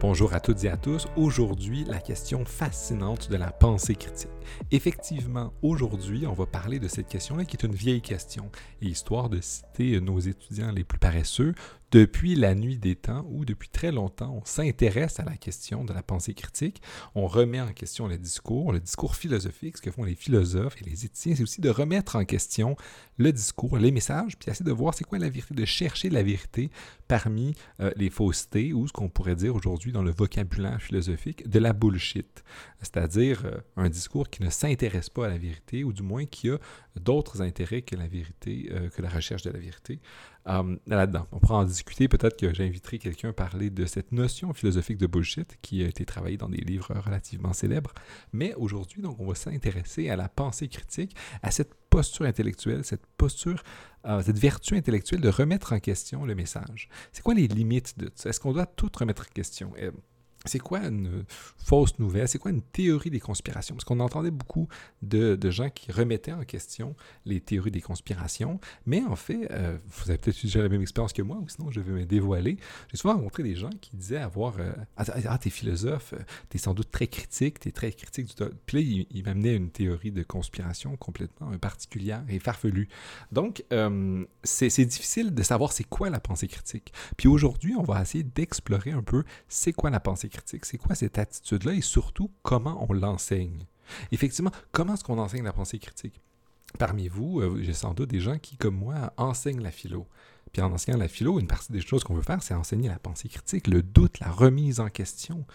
Bonjour à toutes et à tous. Aujourd'hui, la question fascinante de la pensée critique. Effectivement, aujourd'hui, on va parler de cette question-là qui est une vieille question. Et histoire de citer nos étudiants les plus paresseux, depuis la nuit des temps ou depuis très longtemps, on s'intéresse à la question de la pensée critique, on remet en question le discours, le discours philosophique, ce que font les philosophes et les éthiciens, c'est aussi de remettre en question le discours, les messages, puis essayer de voir c'est quoi la vérité, de chercher la vérité parmi euh, les faussetés ou ce qu'on pourrait dire aujourd'hui dans le vocabulaire philosophique de la bullshit, c'est-à-dire euh, un discours qui ne s'intéresse pas à la vérité ou du moins qui a d'autres intérêts que la vérité, euh, que la recherche de la vérité. Um, là-dedans. On pourra en discuter. Peut-être que j'inviterai quelqu'un à parler de cette notion philosophique de bullshit qui a été travaillée dans des livres relativement célèbres. Mais aujourd'hui, donc, on va s'intéresser à la pensée critique, à cette posture intellectuelle, cette posture, euh, cette vertu intellectuelle de remettre en question le message. C'est quoi les limites de ça? Est-ce qu'on doit tout remettre en question? Euh, c'est quoi une fausse nouvelle? C'est quoi une théorie des conspirations? Parce qu'on entendait beaucoup de, gens qui remettaient en question les théories des conspirations, mais en fait, euh, vous avez peut-être déjà la même expérience que moi, ou sinon je vais me dévoiler. J'ai souvent rencontré des gens qui disaient avoir euh, ah, ah, t'es philosophe, euh, t'es sans doute très critique, t'es très critique du. Puis là, il, m'amenait une théorie de conspiration complètement particulière et farfelue. Donc, c'est difficile de savoir c'est quoi la pensée critique. Puis aujourd'hui, on va essayer d'explorer un peu c'est quoi la pensée critique, c'est quoi cette attitude-là et surtout comment on l'enseigne? Effectivement, comment est-ce qu'on enseigne la pensée critique? Parmi vous, euh, j'ai sans doute des gens qui, comme moi, enseignent la philo. Puis en enseignant la philo, une partie des choses qu'on veut faire, c'est enseigner la pensée critique, le doute, la remise en question.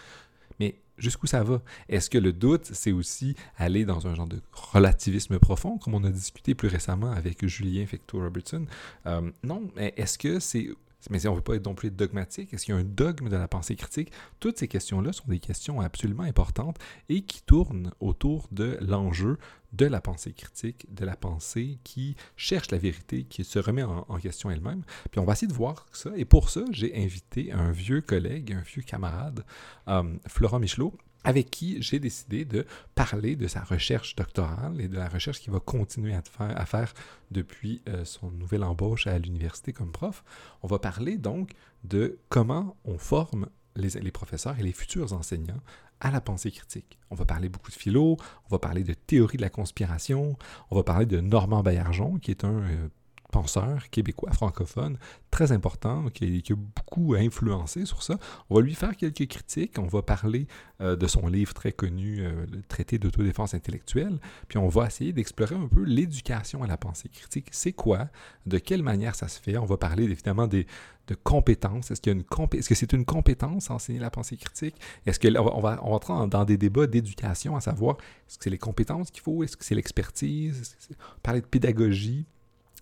Mais jusqu'où ça va? Est-ce que le doute, c'est aussi aller dans un genre de relativisme profond, comme on a discuté plus récemment avec Julien Fecto-Robertson? Euh, non, mais est-ce que c'est mais si on ne veut pas être non plus dogmatique, est-ce qu'il y a un dogme de la pensée critique? Toutes ces questions-là sont des questions absolument importantes et qui tournent autour de l'enjeu de la pensée critique, de la pensée qui cherche la vérité, qui se remet en, question elle-même. Puis on va essayer de voir ça. Et pour ça, j'ai invité un vieux collègue, un vieux camarade, euh, Florent Michelot, avec qui j'ai décidé de parler de sa recherche doctorale et de la recherche qu'il va continuer à faire, depuis euh, son nouvelle embauche à l'université comme prof. On va parler donc de comment on forme les, les, professeurs et les futurs enseignants à la pensée critique. On va parler beaucoup de philo, on va parler de théorie de la conspiration, on va parler de Normand Baillargeon, qui est un euh, penseur québécois francophone très important qui, a beaucoup influencé sur ça. On va lui faire quelques critiques, on va parler euh, de son livre très connu, euh, le traité d'autodéfense intellectuelle, puis on va essayer d'explorer un peu l'éducation à la pensée critique. C'est quoi? De quelle manière ça se fait? On va parler évidemment des, de compétences. Est-ce Est-ce que c'est une compétence enseigner la pensée critique? Est-ce que on va, entrer dans des débats d'éducation, à savoir est-ce que c'est les compétences qu'il faut, est-ce que c'est l'expertise, parler de pédagogie,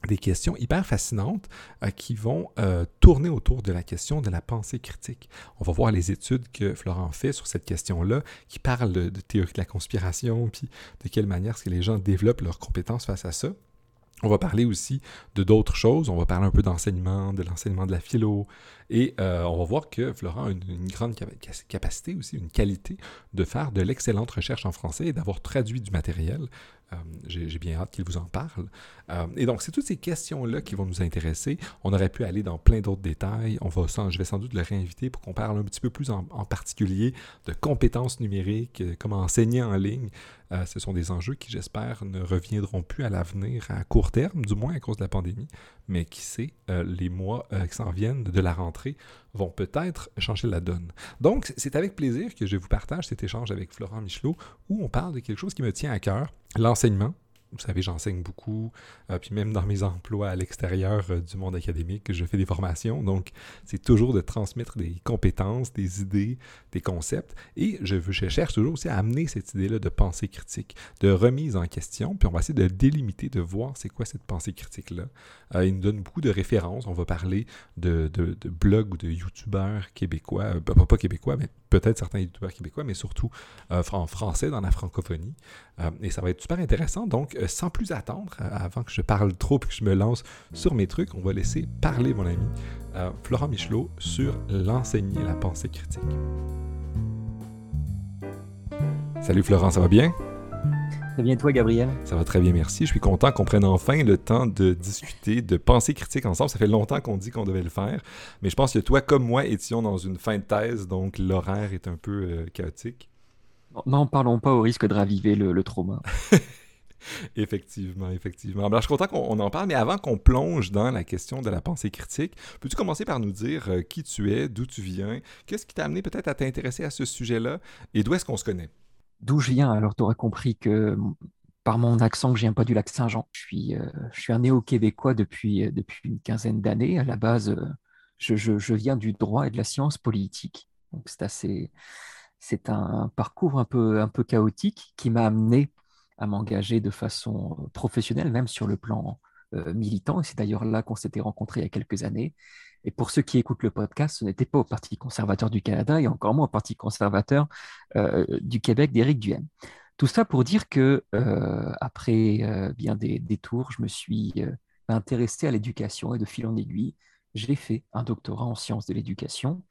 des questions hyper fascinantes euh, qui vont euh, tourner autour de la question de la pensée critique. On va voir les études que Florent fait sur cette question-là, qui parlent de, théorie de la conspiration, puis de quelle manière est-ce que les gens développent leurs compétences face à ça. On va parler aussi de d'autres choses. On va parler un peu d'enseignement, de l'enseignement de la philo. Et euh, on va voir que Florent a une, grande capacité aussi, une qualité de faire de l'excellente recherche en français et d'avoir traduit du matériel. Euh, j'ai bien hâte qu'il vous en parle. Euh, et donc, c'est toutes ces questions-là qui vont nous intéresser. On aurait pu aller dans plein d'autres détails. On va, je vais sans doute le réinviter pour qu'on parle un petit peu plus en, en particulier de compétences numériques, comment enseigner en ligne. Euh, ce sont des enjeux qui, j'espère, ne reviendront plus à l'avenir à court terme, du moins à cause de la pandémie. Mais qui sait, euh, les mois euh, qui s'en viennent de la rentrée vont peut-être changer la donne. Donc, c'est avec plaisir que je vous partage cet échange avec Florent Michelot où on parle de quelque chose qui me tient à cœur, l'enseignement vous savez, j'enseigne beaucoup, euh, puis même dans mes emplois à l'extérieur euh, du monde académique, je fais des formations. Donc, c'est toujours de transmettre des compétences, des idées, des concepts. Et je, cherche toujours aussi à amener cette idée-là de pensée critique, de remise en question. Puis on va essayer de délimiter, de voir c'est quoi cette pensée critique-là. Euh, il nous donne beaucoup de références. On va parler de, de, de blogs ou de youtubeurs québécois, pas, pas québécois, mais peut-être certains youtubeurs québécois, mais surtout en français dans la francophonie. et ça va être super intéressant. Donc, euh, sans plus attendre, euh, avant que je parle trop et que je me lance sur mes trucs, on va laisser parler mon ami euh, Florent Michelot sur l'enseigner la pensée critique. Salut Florent, ça va bien? Très bien, toi, Gabriel Ça va très bien, merci. Je suis content qu'on prenne enfin le temps de discuter, de penser critique ensemble. Ça fait longtemps qu'on dit qu'on devait le faire, mais je pense que toi, comme moi, étions dans une fin de thèse, donc l'horaire est un peu euh, chaotique. N'en parlons pas au risque de raviver le, trauma. effectivement, effectivement. Alors, je suis content qu'on en parle, mais avant qu'on plonge dans la question de la pensée critique, peux-tu commencer par nous dire euh, qui tu es, d'où tu viens, qu'est-ce qui t'a amené peut-être à t'intéresser à ce sujet-là? Et d'où est-ce qu'on se connaît? D'où je viens, alors tu aurais compris que par mon accent que je viens pas du lac Saint-Jean. Je suis, euh, je suis un néo-québécois depuis, euh, depuis une quinzaine d'années. À la base, euh, je, je, viens du droit et de la science politique. Donc c'est assez, c'est un parcours un peu, un peu chaotique qui m'a amené à m'engager de façon professionnelle, même sur le plan militant. C'est d'ailleurs là qu'on s'était rencontrés il y a quelques années. Et pour ceux qui écoutent le podcast, ce n'était pas au Parti conservateur du Canada et encore moins au Parti conservateur euh, du Québec d'Éric Duhem. Tout ça pour dire que euh, après euh, bien des, des, tours, je me suis intéressé à l'éducation et de fil en aiguille, j'ai fait un doctorat en sciences de l'éducation,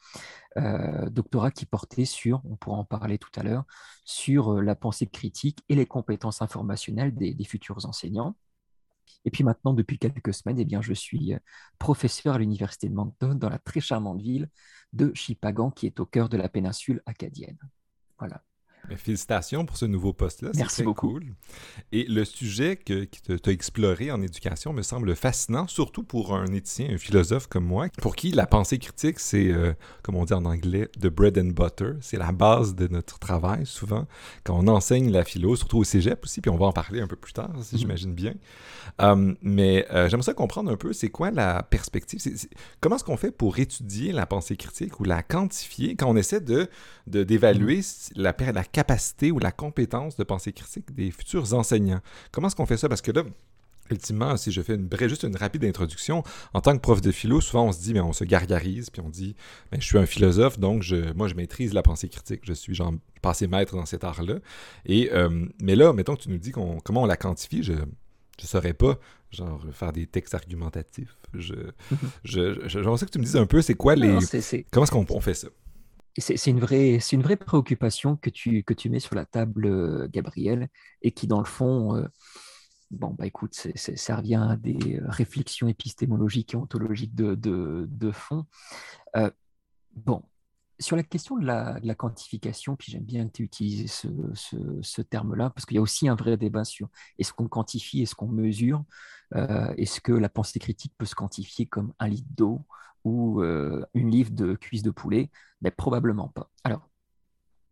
doctorat qui portait sur, on pourra en parler tout à l'heure, sur la pensée critique et les compétences informationnelles des futurs enseignants. Et puis maintenant, depuis quelques semaines, eh bien, je suis euh, professeur à l'Université de Moncton, dans la très charmante ville de Chipagan, qui est au cœur de la péninsule acadienne. Voilà félicitations pour ce nouveau poste-là. Merci beaucoup. Cool. Et le sujet que, que tu as exploré en éducation me semble fascinant, surtout pour un éthicien, un philosophe comme moi, pour qui la pensée critique, c'est, euh, comme on dit en anglais, the bread and butter. C'est la base de notre travail, souvent, quand on enseigne la philo, surtout au cégep aussi, puis on va en parler un peu plus tard, si mhm. j'imagine bien. Um, mais euh, j'aimerais comprendre un peu, c'est quoi la perspective? comment est-ce qu'on fait pour étudier la pensée critique ou la quantifier quand on essaie de, d'évaluer mhm. la, la capacité ou la compétence de pensée critique des futurs enseignants. Comment est-ce qu'on fait ça? Parce que là, Ultimement, si je fais une, juste une rapide introduction, en tant que prof de philo, souvent on se dit, mais on se gargarise, puis on dit, mais je suis un philosophe, donc je, moi je maîtrise la pensée critique, je suis genre passé maître dans cet art-là. Et euh, mais là, mettons que tu nous dis comment on la quantifie, je ne saurais pas, genre faire des textes argumentatifs. Je, je, j'aimerais que tu me dises un peu, c'est quoi les, comment est-ce qu'on fait ça? C'est une, vraie, une vraie préoccupation que tu, que tu mets sur la table, euh, Gabriel, et qui, dans le fond, euh, bon, bah écoute, ça revient à des euh, réflexions épistémologiques et ontologiques de, de, fond. bon, sur la question de la, de quantification, puis j'aime bien que tu utilises ce, terme-là, parce qu'il y a aussi un vrai débat sur est-ce qu'on quantifie, est-ce qu'on mesure, est-ce que la pensée critique peut se quantifier comme un litre d'eau ou euh, une livre de cuisses de poulet, mais probablement pas. Alors,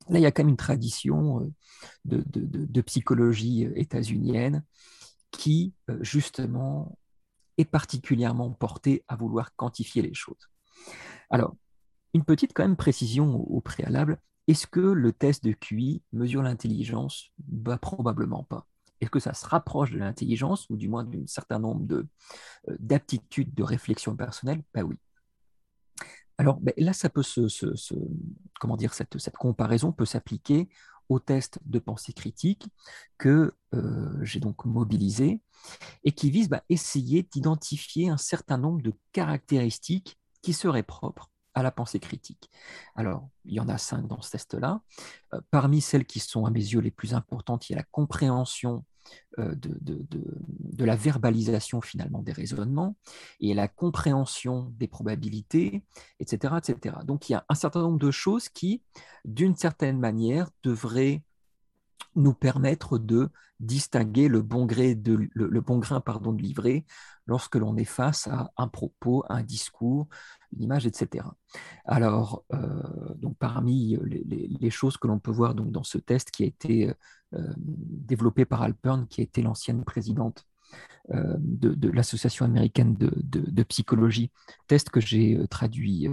là, il y a quand même une tradition euh, de, psychologie euh, états-unienne qui, justement, est particulièrement portée à vouloir quantifier les choses. Alors, une petite précision au, préalable, est-ce que le test de QI mesure l'intelligence? Bah, Probablement pas. Est-ce que ça se rapproche de l'intelligence, ou du moins d'un certain nombre d'aptitudes de, réflexion personnelle? Ben oui. Alors ben, là, ça peut se, comment dire, cette, comparaison peut s'appliquer au test de pensée critique que euh, j'ai donc mobilisé et qui vise à ben, essayer d'identifier un certain nombre de caractéristiques qui seraient propres à la pensée critique. Alors, il y en a cinq dans ce test-là. Euh, parmi celles qui sont à mes yeux les plus importantes, il y a la compréhension euh, de, de, la verbalisation finalement des raisonnements et la compréhension des probabilités, etc., etc. Donc il y a un certain nombre de choses qui, d'une certaine manière, devraient nous permettre de distinguer le bon, grain pardon, de livret lorsque l'on est face à un propos, un discours, une image, etc. Alors, euh, donc parmi les, choses que l'on peut voir dans ce test qui a été euh, développé par Alpern, qui a été l'ancienne présidente euh, de, l'Association américaine de, psychologie, test que j'ai traduit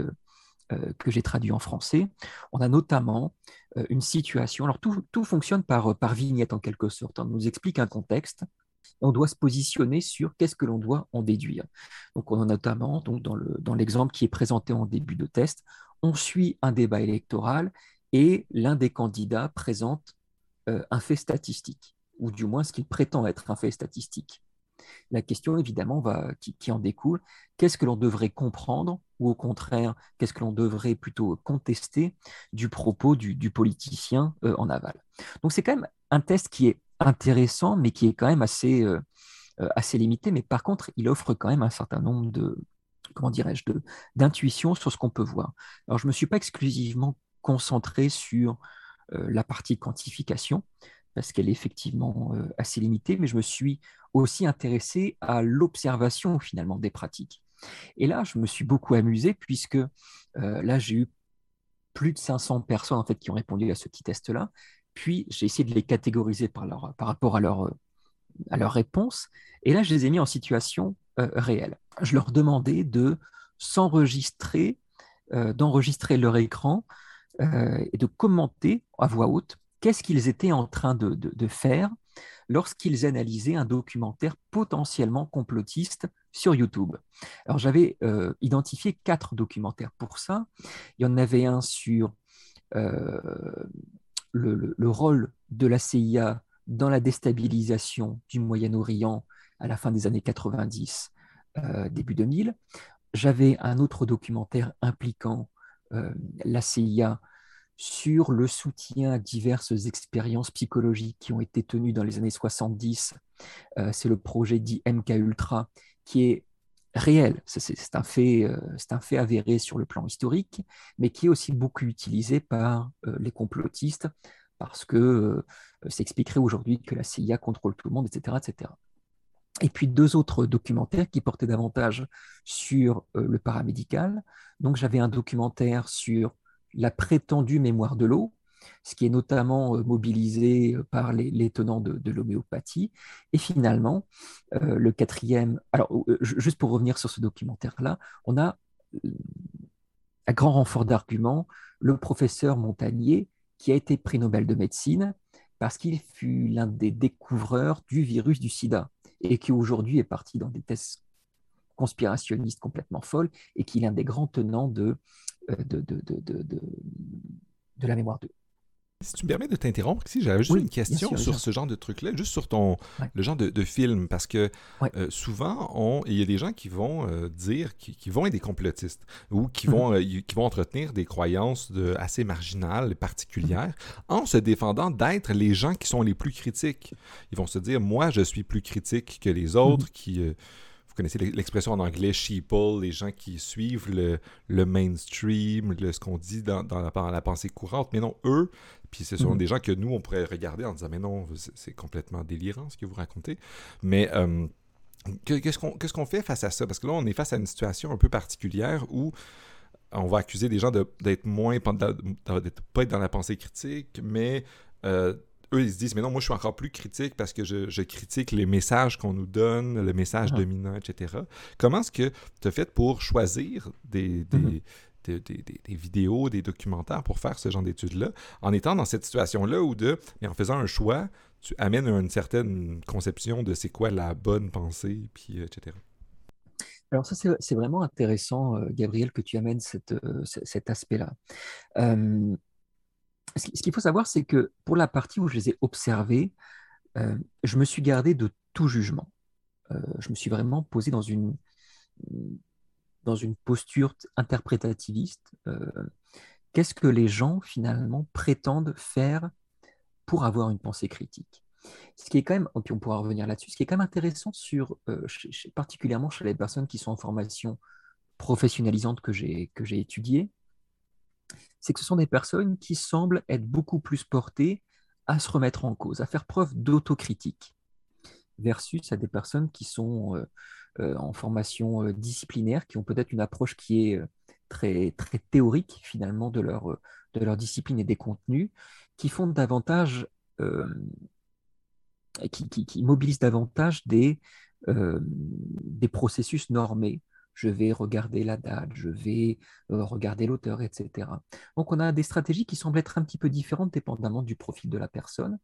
que j'ai traduit en français, on a notamment euh, une situation. Alors tout, fonctionne par, euh, par vignette en quelque sorte. On nous explique un contexte. on doit se positionner sur qu'est-ce que l'on doit en déduire. Donc on a notamment, dans l'exemple qui est présenté en début de test, on suit un débat électoral et l'un des candidats présente un fait statistique, ou du moins ce qu'il prétend être un fait statistique. La question, évidemment, va, qui, en découle, qu'est-ce que l'on devrait comprendre ou au contraire, qu'est-ce que l'on devrait plutôt contester du propos du, politicien euh, en aval? Donc c'est quand même un test qui est intéressant, mais qui est quand même assez, assez limité. Mais par contre, il offre quand même un certain nombre de, comment dirais-je, d'intuition sur ce qu'on peut voir. Alors, je ne me suis pas exclusivement concentré sur la partie quantification, parce qu'elle est effectivement assez limitée, mais je me suis aussi intéressé à l'observation finalement des pratiques. Et là, je me suis beaucoup amusé puisque là, j'ai eu plus de 500 personnes en fait qui ont répondu à ce petit test-là. Puis j'ai essayé de les catégoriser par, leur, par rapport à leur, à leur réponse. Et là, je les ai mis en situation réelle. Je leur demandais de s'enregistrer, d'enregistrer leur écran et de commenter à voix haute qu'est-ce qu'ils étaient en train de, faire lorsqu'ils analysaient un documentaire potentiellement complotiste sur YouTube. Alors j'avais euh, identifié quatre documentaires pour ça. Il y en avait un sur euh, le, rôle de la CIA dans la déstabilisation du Moyen-Orient à la fin des années 90, euh, début 2000. J'avais un autre documentaire impliquant la CIA sur le soutien à diverses expériences psychologiques qui ont été tenues dans les années 70. Euh, c'est le projet dit MK Ultra qui est réel, c'est un, euh, un fait avéré sur le plan historique, mais qui est aussi beaucoup utilisé par euh, les complotistes parce que ça expliquerait aujourd'hui que la CIA contrôle tout le monde, etc. etc. Et puis deux autres documentaires qui portaient davantage sur le paramédical. Donc j'avais un documentaire sur la prétendue mémoire de l'eau, ce qui est notamment euh, mobilisé euh, par les, tenants de, l'homéopathie. Et finalement, euh, le quatrième, alors juste pour revenir sur ce documentaire-là, on a, à grand renfort d'arguments, le professeur Montagnier, qui a été prix Nobel de médecine, parce qu'il fut l'un des découvreurs du virus du sida, et qui aujourd'hui est parti dans des thèses conspirationnistes complètement folles, et qui est l'un des grands tenants de de, de, de, de, la mémoire d'eux. Si tu me permets de t'interrompre ici, j'avais juste une question sur ce genre de truc-là, juste sur ton le genre de, film, parce que euh, souvent, on, il y a des gens qui vont euh, dire, qui, vont être des complotistes, ou qui vont, mhm. qui vont entretenir des croyances de, assez marginales, particulières, en se défendant d'être les gens qui sont les plus critiques. Ils vont se dire, moi, je suis plus critique que les autres, mhm. qui connaissez l'expression en anglais sheeple, les gens qui suivent le, mainstream, ce qu'on dit dans, la, pensée courante. Mais non, eux, puis ce sont mhm. des gens que nous, on pourrait regarder en disant, mais non, c'est complètement délirant ce que vous racontez. Mais euh, qu'est-ce qu'on fait face à ça? Parce que là, on est face à une situation un peu particulière où on va accuser des gens d'être moins, d'être pas être dans la pensée critique, mais euh, eux, ils se disent, mais non, moi, je suis encore plus critique parce que je, critique les messages qu'on nous donne, le message ah. dominant, etc. Comment est-ce que tu as fait pour choisir des, mm-hmm. des, des, vidéos, des documentaires pour faire ce genre d'études-là, en étant dans cette situation-là où, de, mais en faisant un choix, tu amènes une certaine conception de c'est quoi la bonne pensée, puis, etc. Alors ça, c'est vraiment intéressant, euh, Gabriel, que tu amènes cette, euh, cet aspect-là. Euh, ce qu'il faut savoir, c'est que pour la partie où je les ai observés, euh, je me suis gardé de tout jugement. Euh, je me suis vraiment posé dans une, dans une posture interprétativiste. Euh, qu'est-ce que les gens, finalement, prétendent faire pour avoir une pensée critique? Ce qui est quand même, puis on pourra revenir là-dessus, ce qui est quand même intéressant sur, particulièrement chez les personnes qui sont en formation professionnalisante que j'ai étudiée, c'est que ce sont des personnes qui semblent être beaucoup plus portées à se remettre en cause, à faire preuve d'autocritique, versus à des personnes qui sont euh, euh, en formation euh, disciplinaire, qui ont peut-être une approche qui est très, théorique finalement de leur, discipline et des contenus, qui font davantage, qui, mobilisent davantage des processus normés, je vais regarder la date, je vais euh, regarder l'auteur, etc. Donc on a des stratégies qui semblent être un petit peu différentes dépendamment du profil de la personne.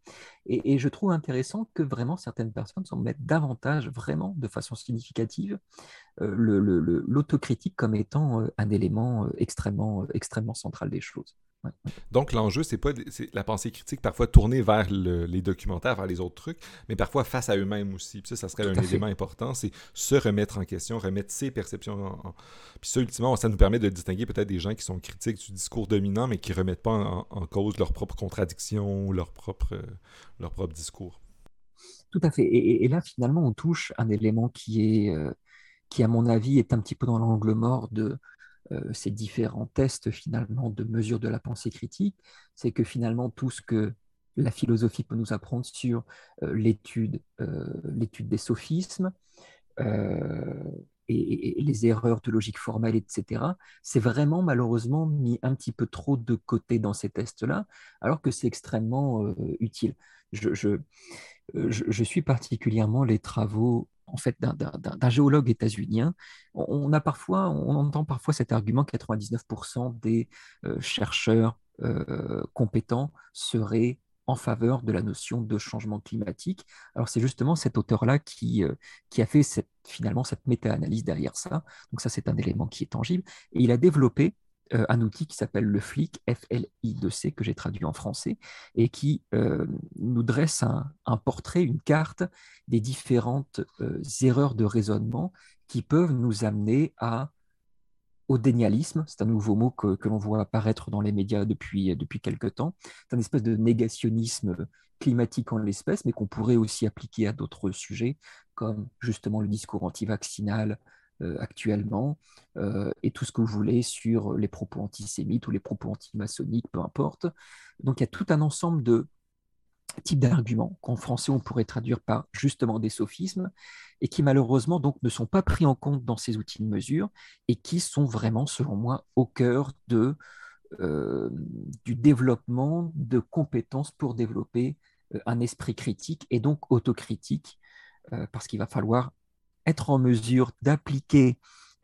Et, je trouve intéressant que vraiment certaines personnes semblent mettre davantage, vraiment de façon significative, euh, l'autocritique comme étant euh, un élément extrêmement, extrêmement central des choses. Donc l'enjeu, c'est pas la pensée critique parfois tournée vers les documentaires, vers les autres trucs, mais parfois face à eux-mêmes aussi. Puis ça, ça serait un élément important, c'est se remettre en question, remettre ses perceptions en, Puis ça, ultimement, ça nous permet de distinguer peut-être des gens qui sont critiques du discours dominant, mais qui remettent pas en, cause leur propre contradiction ou leur propre, leur propre discours. Tout à fait. Et, là, finalement, on touche un élément qui est, euh, qui, à mon avis, est un petit peu dans l'angle mort de ces différents tests, finalement, de mesure de la pensée critique. C'est que finalement, tout ce que la philosophie peut nous apprendre sur euh, l'étude, l'étude des sophismes, et, les erreurs de logique formelle, etc., c'est vraiment malheureusement mis un petit peu trop de côté dans ces tests-là, alors que c'est extrêmement utile. Je, suis particulièrement les travaux en fait d'un géologue états-unien. On, a parfois, on entend parfois cet argument que 99% des chercheurs compétents seraient en faveur de la notion de changement climatique. Alors c'est justement cet auteur-là qui, euh, qui a fait cette, finalement cette méta-analyse derrière ça. Donc ça c'est un élément qui est tangible. Et il a développé euh, un outil qui s'appelle le FLIC, F-L-I-2-C, que j'ai traduit en français, et qui euh, nous dresse un, portrait, une carte des différentes erreurs de raisonnement qui peuvent nous amener au dénialisme, c'est un nouveau mot que, l'on voit apparaître dans les médias depuis, depuis quelque temps. C'est un espèce de négationnisme climatique en l'espèce, mais qu'on pourrait aussi appliquer à d'autres sujets, comme justement le discours anti-vaccinal euh, actuellement, euh, et tout ce que vous voulez sur les propos antisémites ou les propos antimaçonniques, peu importe. Donc il y a tout un ensemble de, type d'arguments qu'en français on pourrait traduire par justement des sophismes et qui malheureusement donc ne sont pas pris en compte dans ces outils de mesure et qui sont vraiment selon moi au cœur de, euh, du développement de compétences pour développer euh, un esprit critique et donc autocritique euh, parce qu'il va falloir être en mesure d'appliquer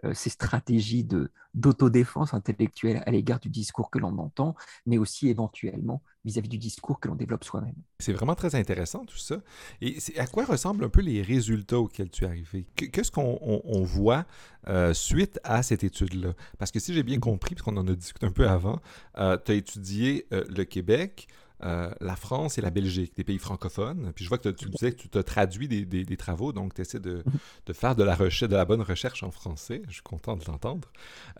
euh, ces stratégies de, d'autodéfense intellectuelle à l'égard du discours que l'on entend, mais aussi éventuellement vis-à-vis du discours que l'on développe soi-même. C'est vraiment très intéressant tout ça. Et à quoi ressemblent un peu les résultats auxquels tu es arrivé? Qu'est-ce qu'on voit euh, suite à cette étude-là? Parce que si j'ai bien compris, parce qu'on en a discuté un peu avant, euh, tu as étudié le Québec, euh, la France et la Belgique, des pays francophones. Puis je vois que tu disais que tu as traduit des, travaux, donc tu essaies de, faire de la, recherche, de la bonne recherche en français. Je suis content de l'entendre.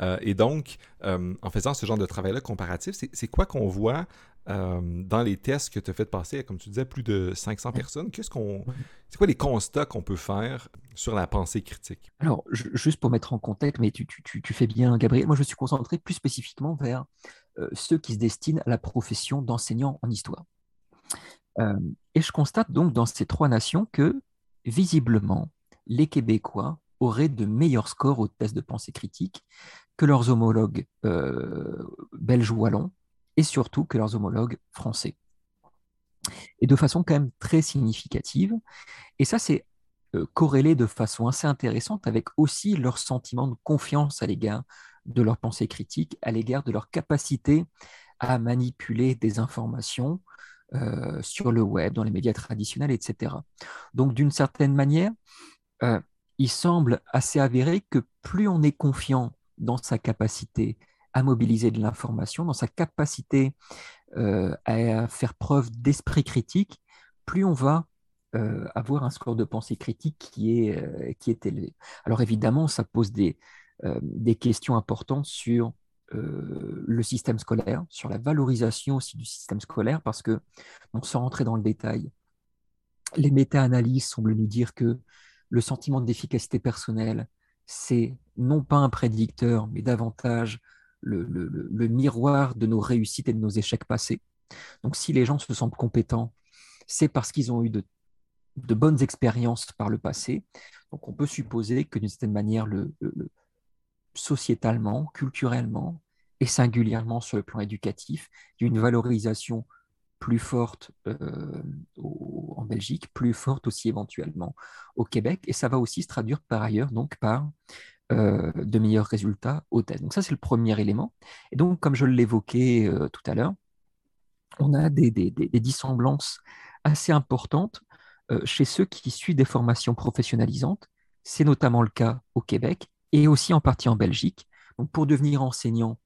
Euh, et donc, euh, en faisant ce genre de travail-là comparatif, c'est quoi qu'on voit dans les tests que tu as fait passer, comme tu disais, plus de 500 personnes? Qu'est-ce qu'on, c'est quoi les constats qu'on peut faire sur la pensée critique? Alors, juste pour mettre en contexte, mais tu, tu, fais bien, Gabriel, moi je me suis concentré plus spécifiquement vers ceux qui se destinent à la profession d'enseignant en histoire. Euh, et je constate donc dans ces trois nations que, visiblement, les Québécois auraient de meilleurs scores au test de pensée critique que leurs homologues euh, belges ou wallons, et surtout que leurs homologues français. Et de façon quand même très significative. Et ça, c'est corrélé de façon assez intéressante avec aussi leur sentiment de confiance à l'égard de leur pensée critique à l'égard de leur capacité à manipuler des informations euh, sur le web, dans les médias traditionnels, etc. Donc, d'une certaine manière, euh, il semble assez avéré que plus on est confiant dans sa capacité à mobiliser de l'information, dans sa capacité euh, à faire preuve d'esprit critique, plus on va avoir un score de pensée critique qui est, qui est élevé. Alors évidemment, ça pose des, des questions importantes sur euh, le système scolaire, sur la valorisation aussi du système scolaire, parce que, sans rentrer dans le détail, les méta-analyses semblent nous dire que le sentiment d'efficacité personnelle, c'est non pas un prédicteur, mais davantage le, miroir de nos réussites et de nos échecs passés. Donc si les gens se sentent compétents, c'est parce qu'ils ont eu de, bonnes expériences par le passé. Donc on peut supposer que d'une certaine manière, le, sociétalement, culturellement et singulièrement sur le plan éducatif, d'une valorisation plus forte euh, en Belgique, plus forte aussi éventuellement au Québec, et ça va aussi se traduire par ailleurs donc par euh, de meilleurs résultats au test. Donc ça c'est le premier élément. Et donc comme je l'évoquais euh, tout à l'heure, on a des, des, dissemblances assez importantes chez ceux qui suivent des formations professionnalisantes. C'est notamment le cas au Québec et aussi en partie en Belgique. Donc pour devenir enseignant,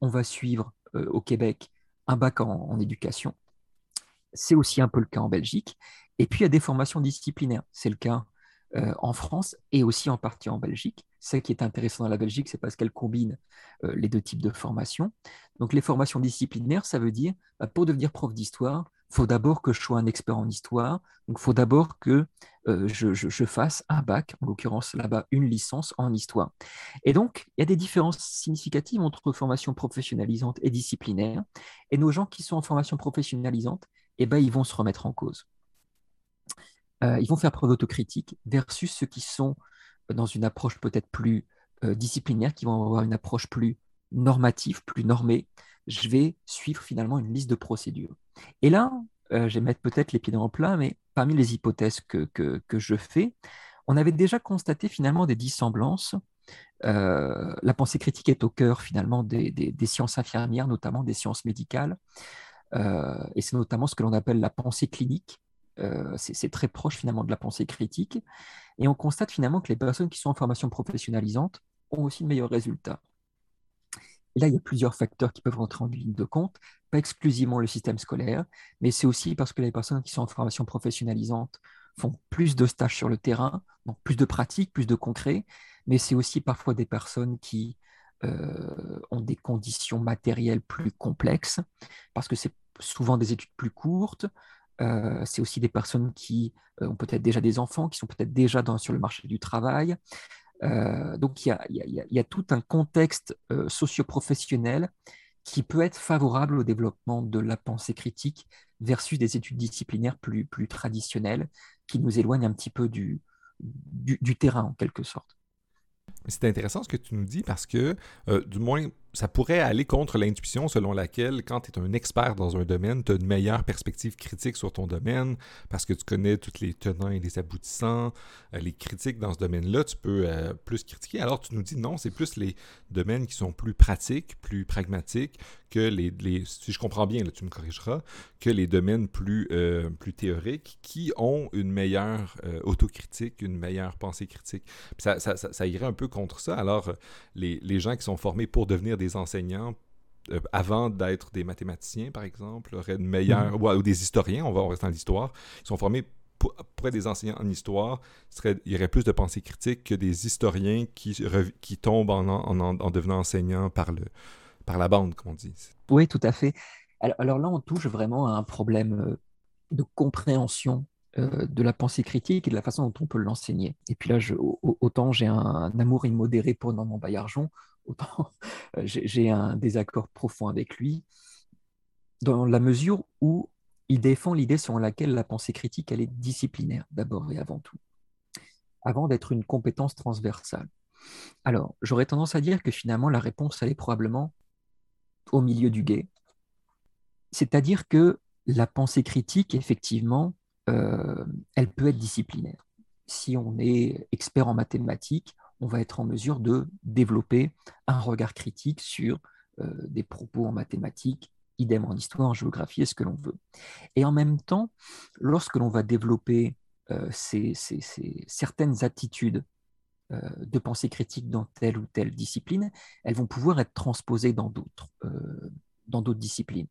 on va suivre euh, au Québec un bac en, éducation. C'est aussi un peu le cas en Belgique. Et puis il y a des formations disciplinaires. C'est le cas euh, en France et aussi en partie en Belgique. Ce qui est intéressant dans la Belgique, c'est parce qu'elle combine euh, les deux types de formations. Donc les formations disciplinaires, ça veut dire, bah, pour devenir prof d'histoire, faut d'abord que je sois un expert en histoire. Donc, faut d'abord que euh, je, fasse un bac, en l'occurrence là-bas une licence en histoire. Et donc, il y a des différences significatives entre formation professionnalisante et disciplinaire. Et nos gens qui sont en formation professionnalisante, eh ben, ils vont se remettre en cause. Euh, ils vont faire preuve d'autocritique versus ceux qui sont dans une approche peut-être plus euh, disciplinaire, qui vont avoir une approche plus normative, plus normée. Je vais suivre finalement une liste de procédures. Et là, euh, je vais mettre peut-être les pieds dans le plat, mais parmi les hypothèses que, je fais, on avait déjà constaté finalement des dissemblances. la pensée critique est au cœur finalement des, sciences infirmières, notamment des sciences médicales. et c'est notamment ce que l'on appelle la pensée clinique. Euh, c'est très proche finalement de la pensée critique. Et on constate finalement que les personnes qui sont en formation professionnalisante ont aussi de meilleurs résultats. Là, il y a plusieurs facteurs qui peuvent rentrer en ligne de compte, pas exclusivement le système scolaire, mais c'est aussi parce que les personnes qui sont en formation professionnalisante font plus de stages sur le terrain, donc plus de pratiques, plus de concret, mais c'est aussi parfois des personnes qui euh, ont des conditions matérielles plus complexes, parce que c'est souvent des études plus courtes, euh, c'est aussi des personnes qui euh, ont peut-être déjà des enfants, qui sont peut-être déjà sur le marché du travail. Euh, donc il y, a, tout un contexte socio-professionnel qui peut être favorable au développement de la pensée critique versus des études disciplinaires plus, traditionnelles qui nous éloignent un petit peu du, du terrain en quelque sorte. C'est intéressant ce que tu nous dis parce que, du moins ça pourrait aller contre l'intuition selon laquelle, quand tu es un expert dans un domaine, tu as une meilleure perspective critique sur ton domaine parce que tu connais tous les tenants et les aboutissants, euh, les critiques dans ce domaine-là, tu peux euh, plus critiquer. Alors tu nous dis non, c'est plus les domaines qui sont plus pratiques, plus pragmatiques que les, si je comprends bien, tu me corrigeras, que les domaines plus, euh, plus théoriques qui ont une meilleure autocritique, une meilleure pensée critique. ça, ça, ça, irait un peu contre ça. Alors les, les gens qui sont formés pour devenir des enseignants euh, avant d'être des mathématiciens, par exemple, auraient une meilleure, mhm. ou, des historiens, on va rester dans l'histoire, ils sont formés pour, être des enseignants en histoire, il y aurait plus de pensée critique que des historiens qui, qui tombent en, en, devenant enseignants par, le, par la bande, comme on dit. Oui, tout à fait. Alors, alors, là, on touche vraiment à un problème euh, de compréhension euh, de la pensée critique et de la façon dont on peut l'enseigner. Et puis là, je, autant j'ai un, amour immodéré pour Normand Baillargeon, autant euh, j'ai un désaccord profond avec lui, dans la mesure où il défend l'idée selon laquelle la pensée critique, elle est disciplinaire, d'abord et avant tout, avant d'être une compétence transversale. Alors, j'aurais tendance à dire que finalement, la réponse, elle est probablement au milieu du guet. C'est-à-dire que la pensée critique, effectivement, euh, elle peut être disciplinaire. Si on est expert en mathématiques, on va être en mesure de développer un regard critique sur euh, des propos en mathématiques, idem en histoire, en géographie, est ce que l'on veut. Et en même temps, lorsque l'on va développer euh, ces, certaines attitudes euh, de pensée critique dans telle ou telle discipline, elles vont pouvoir être transposées dans d'autres disciplines.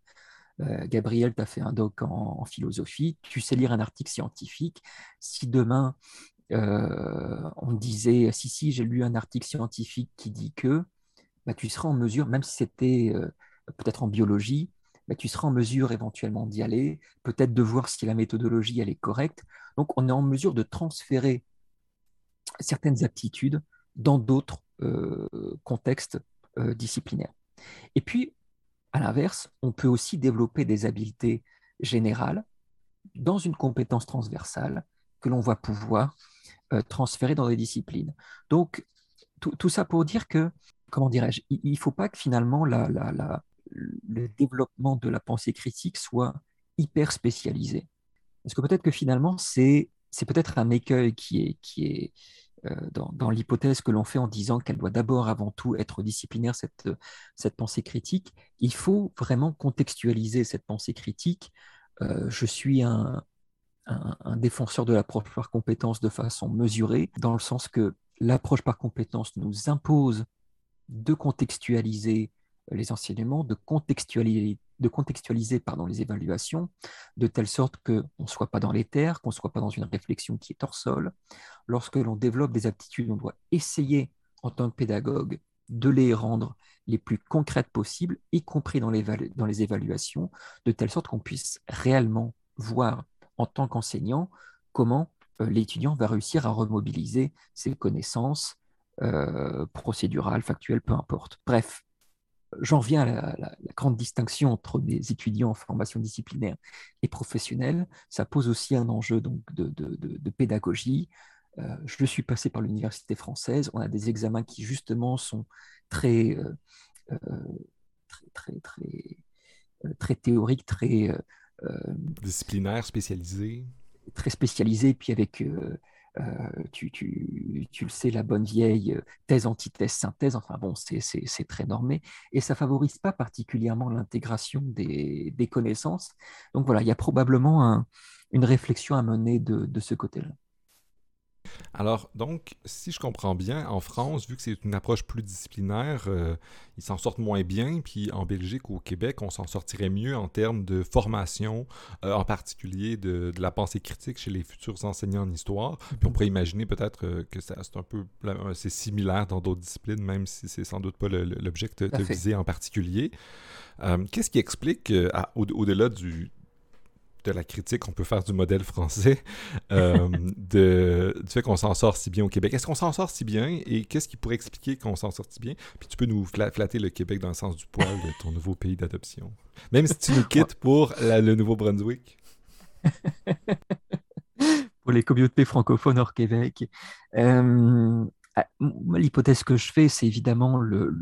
Gabriel, tu as fait un doc en, philosophie, tu sais lire un article scientifique. Si demain, euh, on disait, si, si, j'ai lu un article scientifique qui dit que, bah, tu seras en mesure, même si c'était euh, peut-être en biologie, bah, tu seras en mesure éventuellement d'y aller, peut-être de voir si la méthodologie elle est correcte. Donc, on est en mesure de transférer certaines aptitudes dans d'autres euh, contextes disciplinaires. Et puis, à l'inverse, on peut aussi développer des habiletés générales dans une compétence transversale que l'on va pouvoir euh, transférer dans des disciplines. Donc, tout, ça pour dire que, comment dirais-je, il ne faut pas que finalement le développement de la pensée critique soit hyper spécialisé. Parce que peut-être que finalement, c'est peut-être un écueil qui est, qui est euh, dans, l'hypothèse que l'on fait en disant qu'elle doit d'abord, avant tout, être disciplinaire, cette, cette pensée critique. Il faut vraiment contextualiser cette pensée critique. Euh, je suis un, défenseur de l'approche par compétence de façon mesurée, dans le sens que l'approche par compétence nous impose de contextualiser les enseignements, de contextualiser, de contextualiser pardon, les évaluations, de telle sorte qu'on ne soit pas dans les terres, qu'on ne soit pas dans une réflexion qui est hors sol. Lorsque l'on développe des aptitudes, on doit essayer, en tant que pédagogue, de les rendre les plus concrètes possibles, y compris dans les évaluations, de telle sorte qu'on puisse réellement voir en tant qu'enseignant comment euh, l'étudiant va réussir à remobiliser ses connaissances euh, procédurales, factuelles, peu importe. Bref, j'en reviens à la, grande distinction entre des étudiants en formation disciplinaire et professionnelle. Ça pose aussi un enjeu donc, de, pédagogie. Euh, je suis passé par l'université française. On a des examens qui justement sont très, très, très, très théoriques, très disciplinaires, spécialisés. Très spécialisés, puis avec euh, tu, tu, tu, le sais, la bonne vieille euh, thèse, antithèse, synthèse, enfin bon, c'est très normé, et ça favorise pas particulièrement l'intégration des, des, connaissances. Donc voilà, il y a probablement un, une réflexion à mener de, de ce côté-là. Alors, donc, si je comprends bien, en France, vu que c'est une approche plus disciplinaire, euh, ils s'en sortent moins bien. Puis en Belgique ou au Québec, on s'en sortirait mieux en termes de formation, euh, en particulier de, la pensée critique chez les futurs enseignants en histoire. Puis on pourrait imaginer peut-être euh, que c'est un peu c'est similaire dans d'autres disciplines, même si c'est sans doute pas l'objet tu visé en particulier. Qu'est-ce qui explique, au-delà du, de la critique qu'on peut faire du modèle français, euh, de, du fait qu'on s'en sort si bien au Québec. Est-ce qu'on s'en sort si bien et qu'est-ce qui pourrait expliquer qu'on s'en sort si bien? Puis tu peux nous flatter le Québec dans le sens du poil de ton nouveau pays d'adoption. Même si tu nous quittes pour le Nouveau-Brunswick. pour les communautés francophones hors Québec. Euh, l'hypothèse que je fais, c'est évidemment le,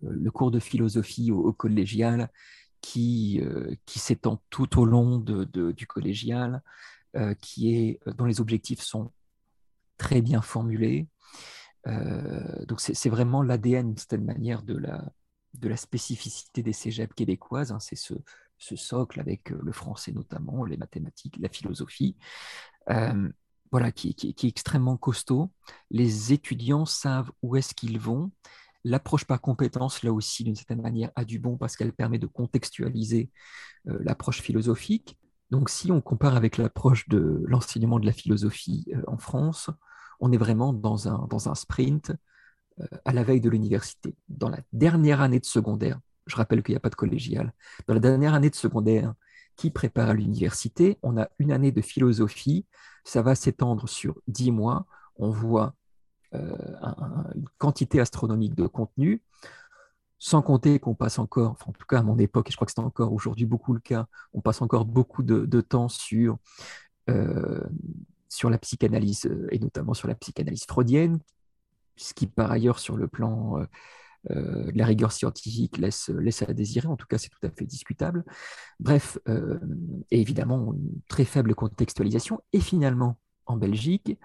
le, cours de philosophie au collégial qui, euh, qui s'étend tout au long de, du collégial, euh, qui est, euh, dont les objectifs sont très bien formulés. donc c'est vraiment l'ADN, d'une certaine manière, de la, de la spécificité des cégeps québécoises. Hein. c'est ce, ce, socle avec le français notamment, les mathématiques, la philosophie. voilà, qui, qui, qui, est extrêmement costaud. Les étudiants savent où est-ce qu'ils vont L'approche par compétence, là aussi, d'une certaine manière, a du bon parce qu'elle permet de contextualiser euh, l'approche philosophique. Donc, si on compare avec l'approche de l'enseignement de la philosophie euh, en France, on est vraiment dans un, dans un sprint euh, à la veille de l'université. Dans la dernière année de secondaire, je rappelle qu'il n'y a pas de collégial, dans la dernière année de secondaire qui prépare à l'université, on a une année de philosophie, ça va s'étendre sur dix mois, on voit euh, une quantité astronomique de contenu, sans compter qu'on passe encore, en tout cas à mon époque, et je crois que c'est encore aujourd'hui beaucoup le cas, on passe encore beaucoup de, temps sur, euh, sur la psychanalyse, euh, et notamment sur la psychanalyse freudienne, ce qui par ailleurs sur le plan de la rigueur scientifique laisse, laisse à désirer, en tout cas c'est tout à fait discutable. Bref, et évidemment une très faible contextualisation, et finalement en Belgique,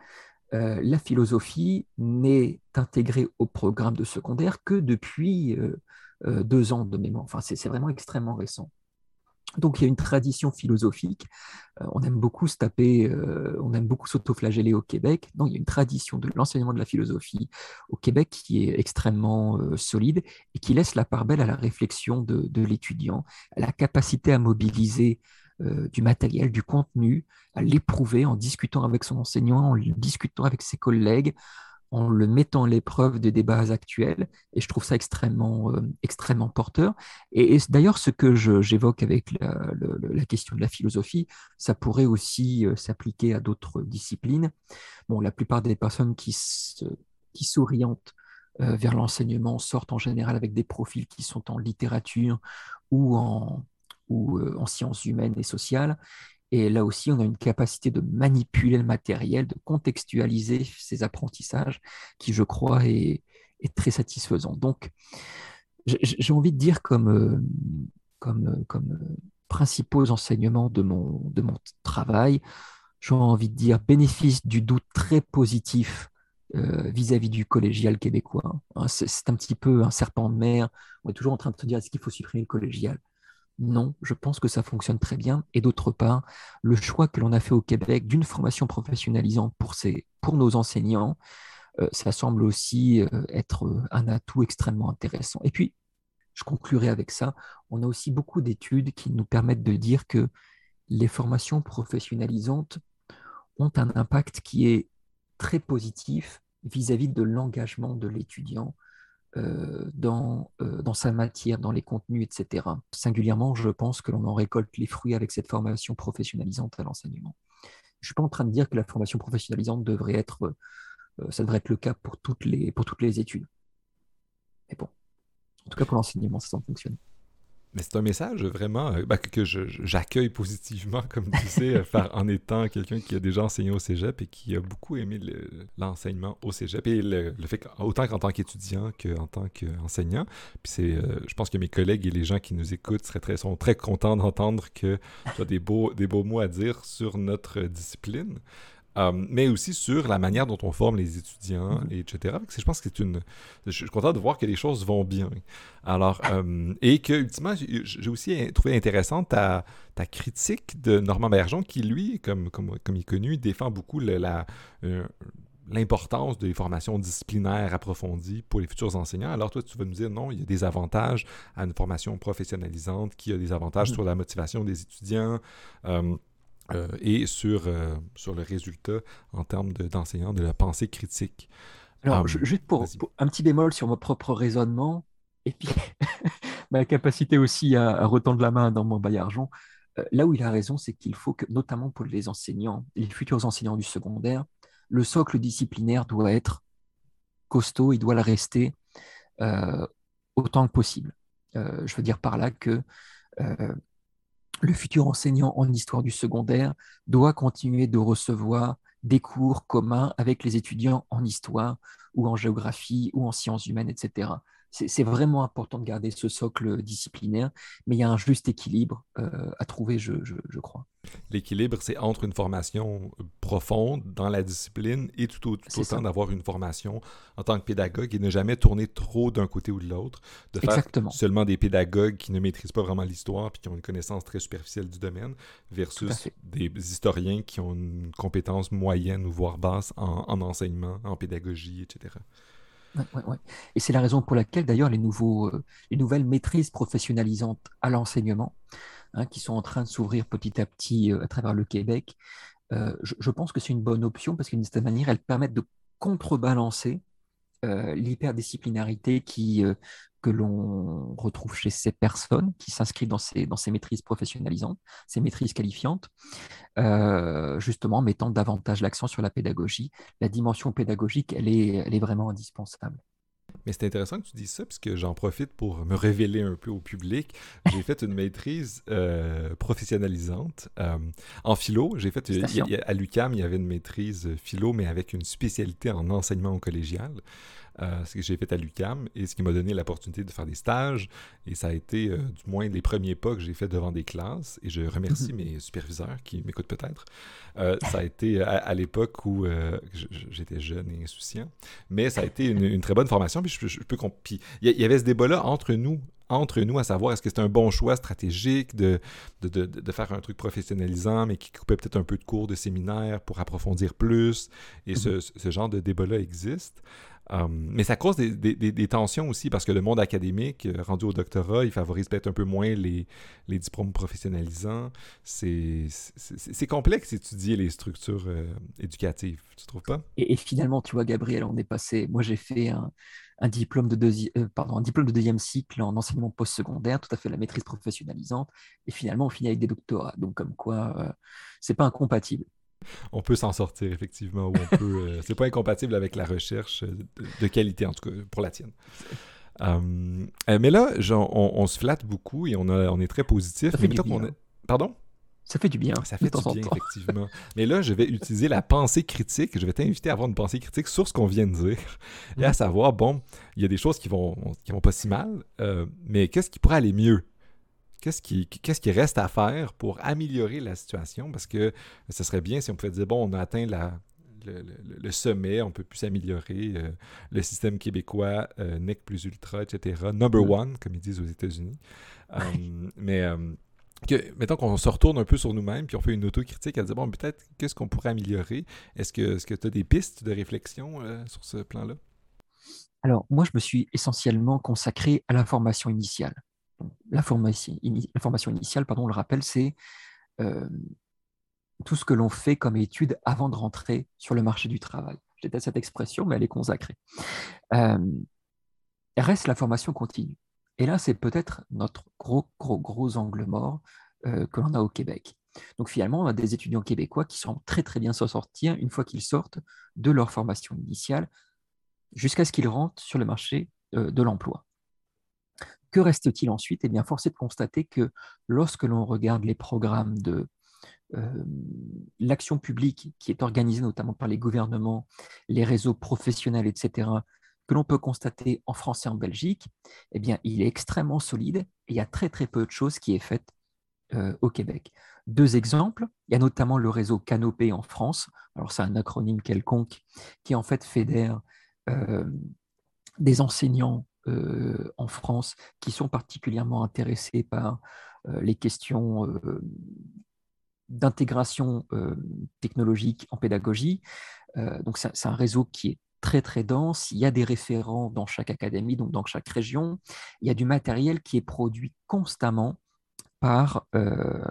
euh, la philosophie n'est intégrée au programme de secondaire que depuis euh, euh, deux ans de mémoire. Enfin, c'est vraiment extrêmement récent. Donc il y a une tradition philosophique. on aime beaucoup se taper, on aime beaucoup s'autoflageller au Québec. Donc il y a une tradition de l'enseignement de la philosophie au Québec qui est extrêmement solide et qui laisse la part belle à la réflexion de, de l'étudiant, à la capacité à mobiliser euh, du matériel, du contenu, à l'éprouver en discutant avec son enseignant, en discutant avec ses collègues, en le mettant à l'épreuve des débats actuels. Et je trouve ça extrêmement, euh, extrêmement porteur. Et, d'ailleurs, ce que j'évoque avec la, question de la philosophie, ça pourrait aussi euh, s'appliquer à d'autres disciplines. Bon, la plupart des personnes qui, qui s'orientent vers l'enseignement sortent en général avec des profils qui sont en littérature ou en, ou euh, en sciences humaines et sociales. Et là aussi, on a une capacité de manipuler le matériel, de contextualiser ces apprentissages qui, je crois, est, très satisfaisant. Donc, j'ai envie de dire comme, euh, comme, euh, comme principaux enseignements de mon, de mon travail, j'ai envie de dire bénéfice du doute très positif vis-à-vis du collégial québécois. Hein, c'est un petit peu un serpent de mer. On est toujours en train de se dire est-ce qu'il faut supprimer le collégial? Non, je pense que ça fonctionne très bien. Et d'autre part, le choix que l'on a fait au Québec d'une formation professionnalisante pour, nos enseignants, euh, ça semble aussi euh, être euh, un atout extrêmement intéressant. Et puis, je conclurai avec ça, on a aussi beaucoup d'études qui nous permettent de dire que les formations professionnalisantes ont un impact qui est très positif vis-à-vis -vis de l'engagement de l'étudiant dans, dans sa matière, dans les contenus, etc. Singulièrement, je pense que l'on en récolte les fruits avec cette formation professionnalisante à l'enseignement. Je ne suis pas en train de dire que la formation professionnalisante devrait être, ça devrait être le cas pour toutes les, pour toutes les études. Mais bon, en tout cas pour l'enseignement, ça fonctionne. Mais c'est un message vraiment euh, ben, que j'accueille positivement, comme tu sais, euh, en étant quelqu'un qui a déjà enseigné au cégep et qui a beaucoup aimé l'enseignement au cégep. Et le, fait autant qu'en tant qu'étudiant qu'en tant qu'enseignant. Puis c'est, euh, je pense que mes collègues et les gens qui nous écoutent seraient très, sont très contents d'entendre que tu as des beaux, des beaux mots à dire sur notre discipline. Euh, mais aussi sur la manière dont on forme les étudiants, mm-hmm. etc. je pense que c'est une. Je suis content de voir que les choses vont bien. Alors, euh, et que, ultimement, j'ai aussi trouvé intéressante ta, ta, critique de Normand Bergeon, qui, lui, comme, comme, comme il est connu, défend beaucoup la. Euh, l'importance des formations disciplinaires approfondies pour les futurs enseignants. Alors toi, tu vas nous dire non, il y a des avantages à une formation professionnalisante, qui a des avantages mm-hmm. sur la motivation des étudiants. Euh, et sur, euh, sur le résultat en termes d'enseignants de, la pensée critique. Alors, ah, juste pour, un petit bémol sur mon propre raisonnement, et puis ma capacité aussi à, retendre la main dans mon bail argent, euh, là où il a raison, c'est qu'il faut que, notamment pour les enseignants, les futurs enseignants du secondaire, le socle disciplinaire doit être costaud, il doit le rester autant que possible. je veux dire par là que le futur enseignant en histoire du secondaire doit continuer de recevoir des cours communs avec les étudiants en histoire ou en géographie ou en sciences humaines, etc c'est vraiment important de garder ce socle disciplinaire, mais il y a un juste équilibre euh, à trouver, je, crois. L'équilibre, c'est entre une formation profonde dans la discipline et tout, autant d'avoir une formation en tant que pédagogue et ne jamais tourner trop d'un côté ou de l'autre, de faire seulement des pédagogues qui ne maîtrisent pas vraiment l'histoire puis qui ont une connaissance très superficielle du domaine versus des historiens qui ont une compétence moyenne ou voire basse en enseignement, en pédagogie, etc. Et c'est la raison pour laquelle, d'ailleurs, les, euh, les nouvelles maîtrises professionnalisantes à l'enseignement, hein, qui sont en train de s'ouvrir petit à petit euh, à travers le Québec, euh, je, pense que c'est une bonne option parce qu'une certaine manière, elles permettent de contrebalancer l'hyperdisciplinarité qui, que l'on retrouve chez ces personnes qui s'inscrivent dans ces, dans ces maîtrises professionnalisantes, ces maîtrises qualifiantes, euh, justement mettant davantage l'accent sur la pédagogie. La dimension pédagogique, elle est, elle est vraiment indispensable. Mais c'est intéressant que tu dises ça, puisque j'en profite pour me révéler un peu au public. J'ai fait une maîtrise euh, professionnalisante euh, en philo. J'ai fait à l'UCAM, il y avait une maîtrise philo, mais avec une spécialité en enseignement collégial. Euh, ce que j'ai fait à l'UCAM et ce qui m'a donné l'opportunité de faire des stages. Et ça a été euh, du moins les premiers pas que j'ai fait devant des classes. Et je remercie mhm. mes superviseurs qui m'écoutent peut-être. Euh, ça a été à, l'époque où j'étais jeune et insouciant. Mais ça a été une, très bonne formation. Puis je, peux il y, avait ce débat-là entre nous entre nous à savoir est-ce que c'est un bon choix stratégique de de, de, de, faire un truc professionnalisant, mais qui coupait peut-être un peu de cours de séminaire pour approfondir plus. Et ce, mhm. ce, genre de débat-là existe. Euh, mais ça cause des, tensions aussi parce que le monde académique, euh, rendu au doctorat, il favorise peut-être un peu moins les, diplômes professionnalisants. C'est complexe d'étudier les structures euh, éducatives, tu trouves pas? Et, finalement, tu vois, Gabriel, on est passé. Moi, j'ai fait un, diplôme de deuxième cycle en enseignement postsecondaire, tout à fait la maîtrise professionnalisante. Et finalement, on finit avec des doctorats. Donc, comme quoi, c'est pas incompatible on peut s'en sortir, effectivement, ou on peut. Euh, c'est pas incompatible avec la recherche de, qualité, en tout cas, pour la tienne. Euh, euh, mais là, on, se flatte beaucoup et on, on est très positif. Ça fait du bien. Pardon? Ça fait du bien. Ça fait du bien, effectivement. Mais là, je vais utiliser la pensée critique. Je vais t'inviter à avoir une pensée critique sur ce qu'on vient de dire et à mhm. savoir, bon, il y a des choses qui vont, qui vont pas si mal, mais qu'est-ce qui pourrait aller mieux? Qu'est-ce qui, qu'est-ce qui reste à faire pour améliorer la situation? Parce que ce serait bien si on pouvait dire, bon, on a atteint la, le, sommet, on peut plus s'améliorer. Euh, le système québécois, euh, NEC plus ultra, etc. Number mm. one, comme ils disent aux États-Unis. Euh, mais que, mettons qu'on se retourne un peu sur nous-mêmes, puis on fait une autocritique à dire, bon, peut-être, qu'est-ce qu'on pourrait améliorer? Est-ce que est-ce que tu as des pistes de réflexion sur ce plan-là? Alors, moi, je me suis essentiellement consacré à la formation initiale la formation, initiale, pardon, on le rappelle, c'est euh, tout ce que l'on fait comme étude avant de rentrer sur le marché du travail. J'ai cette expression, mais elle est consacrée. Euh, reste la formation continue. Et là, c'est peut-être notre gros, gros, gros angle mort euh, que l'on a au Québec. Donc finalement, on a des étudiants québécois qui sont très très bien s'en sortir une fois qu'ils sortent de leur formation initiale jusqu'à ce qu'ils rentrent sur le marché de l'emploi. Que reste-t-il ensuite? Eh bien, force est de constater que lorsque l'on regarde les programmes de euh, l'action publique qui est organisée notamment par les gouvernements, les réseaux professionnels, etc., que l'on peut constater en France et en Belgique, eh bien, il est extrêmement solide et il y a très très peu de choses qui est faites euh, au Québec. Deux exemples, il y a notamment le réseau Canopé en France, alors c'est un acronyme quelconque qui en fait fédère euh, des enseignants euh, en France qui sont particulièrement intéressés par les questions d'intégration technologique en pédagogie. donc c'est un réseau qui est très très dense. Il y a des référents dans chaque académie, donc dans chaque région. Il y a du matériel qui est produit constamment par, euh,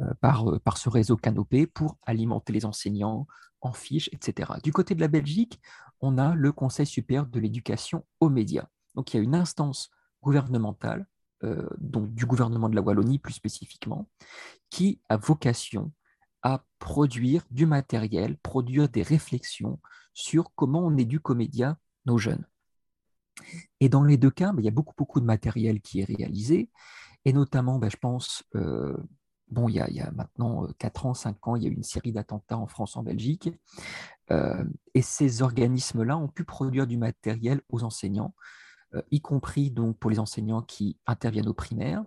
euh, par, euh, par ce réseau Canopé pour alimenter les enseignants en fiches, etc. Du côté de la Belgique, on a le Conseil supérieur de l'éducation aux médias. Donc il y a une instance gouvernementale, donc du gouvernement de la Wallonie plus spécifiquement, qui a vocation à produire du matériel, produire des réflexions sur comment on éduque aux médias nos jeunes. Et dans les deux cas, ben, il y a beaucoup, beaucoup de matériel qui est réalisé, et notamment, ben, je pense, euh, bon, il y, a, maintenant 4 euh, ans, 5 ans, il y a eu une série d'attentats en France, en Belgique, euh, et ces organismes-là ont pu produire du matériel aux enseignants, y compris donc pour les enseignants qui interviennent aux primaires,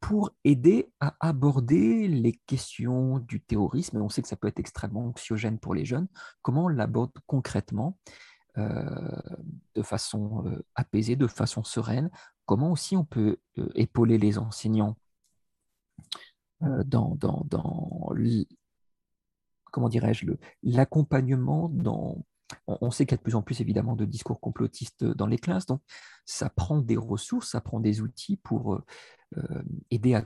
pour aider à aborder les questions du terrorisme. On sait que ça peut être extrêmement anxiogène pour les jeunes. Comment on l'aborde concrètement, euh, de façon euh, apaisée, de façon sereine Comment aussi on peut euh, épauler les enseignants dans, dans, dans comment dirais-je, l'accompagnement dans on, sait qu'il y a de plus en plus évidemment de discours complotistes dans les classes, donc ça prend des ressources, ça prend des outils pour euh, aider à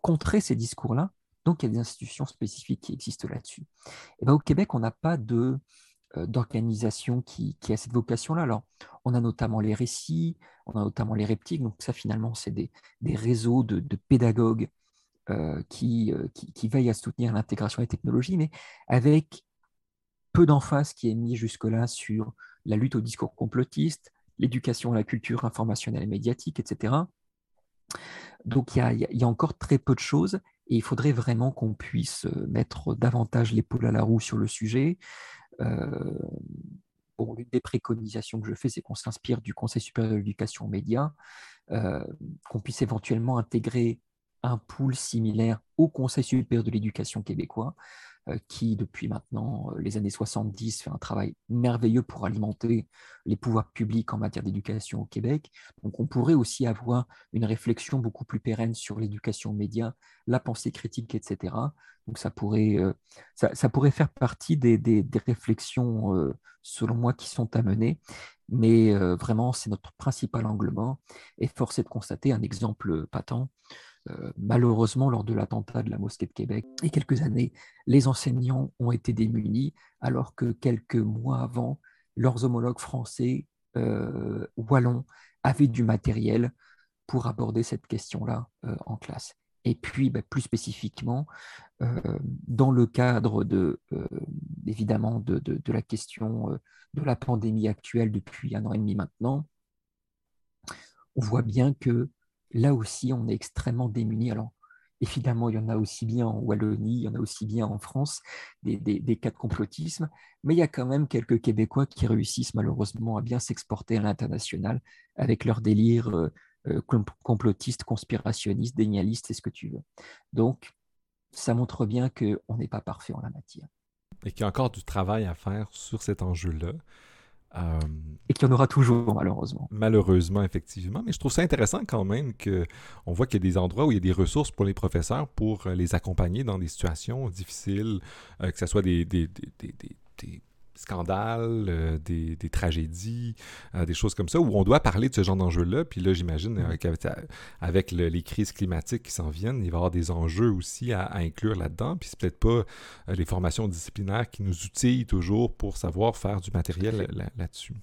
contrer ces discours-là. Donc, il y a des institutions spécifiques qui existent là-dessus. Et ben, au Québec, on n'a pas de euh, d'organisation qui, a cette vocation-là. Alors, on a notamment les récits, on a notamment les reptiles. Donc, ça, finalement, c'est des, des, réseaux de, pédagogues euh, qui, qui, qui, veillent à soutenir l'intégration des technologies, mais avec peu d'emphase qui est mis jusque-là sur la lutte au discours complotiste, l'éducation la culture informationnelle et médiatique, etc. Donc il y, a, encore très peu de choses et il faudrait vraiment qu'on puisse euh, mettre davantage l'épaule à la roue sur le sujet. Euh, l'une des préconisations que je fais, c'est qu'on s'inspire du Conseil supérieur de l'éducation aux médias, euh, qu'on puisse éventuellement intégrer un pool similaire au Conseil supérieur de l'éducation québécois, qui, depuis maintenant euh, les années 70, fait un travail merveilleux pour alimenter les pouvoirs publics en matière d'éducation au Québec. Donc on pourrait aussi avoir une réflexion beaucoup plus pérenne sur l'éducation aux médias, la pensée critique, etc. Donc ça pourrait, euh, ça, pourrait faire partie des, des, réflexions, selon moi, qui sont à mener. Mais vraiment, c'est notre principal angle mort. Et force est de constater un exemple patent euh, malheureusement, lors de l'attentat de la mosquée de Québec, il y a quelques années, les enseignants ont été démunis, alors que quelques mois avant, leurs homologues français, euh, wallons, avaient du matériel pour aborder cette question-là euh, en classe. Et puis, bah, plus spécifiquement, dans le cadre de, évidemment, de, de, la question de la pandémie actuelle depuis un an et demi maintenant, on voit bien que là aussi, on est extrêmement démunis. Alors, évidemment, il y en a aussi bien en Wallonie, il y en a aussi bien en France, des, cas de complotisme, mais il y a quand même quelques Québécois qui réussissent malheureusement à bien s'exporter à l'international avec leur délire euh, euh, complotiste, conspirationniste, dénialiste, c'est ce que tu veux. Donc, ça montre bien qu'on n'est pas parfait en la matière. Et qu'il y a encore du travail à faire sur cet enjeu-là. Euh, et qu'il y en aura toujours, malheureusement. Malheureusement, effectivement. Mais je trouve ça intéressant quand même qu'on voit qu'il y a des endroits où il y a des ressources pour les professeurs pour euh, les accompagner dans des situations difficiles, euh, que ce soit des, des, des, des scandales, euh, des, tragédies, euh, des choses comme ça, où on doit parler de ce genre d'enjeux-là. Puis là, j'imagine euh, qu'avec les crises climatiques qui s'en viennent, il va y avoir des enjeux aussi à, inclure là-dedans. Puis c'est peut-être pas les formations disciplinaires qui nous outillent toujours pour savoir faire du matériel là-dessus.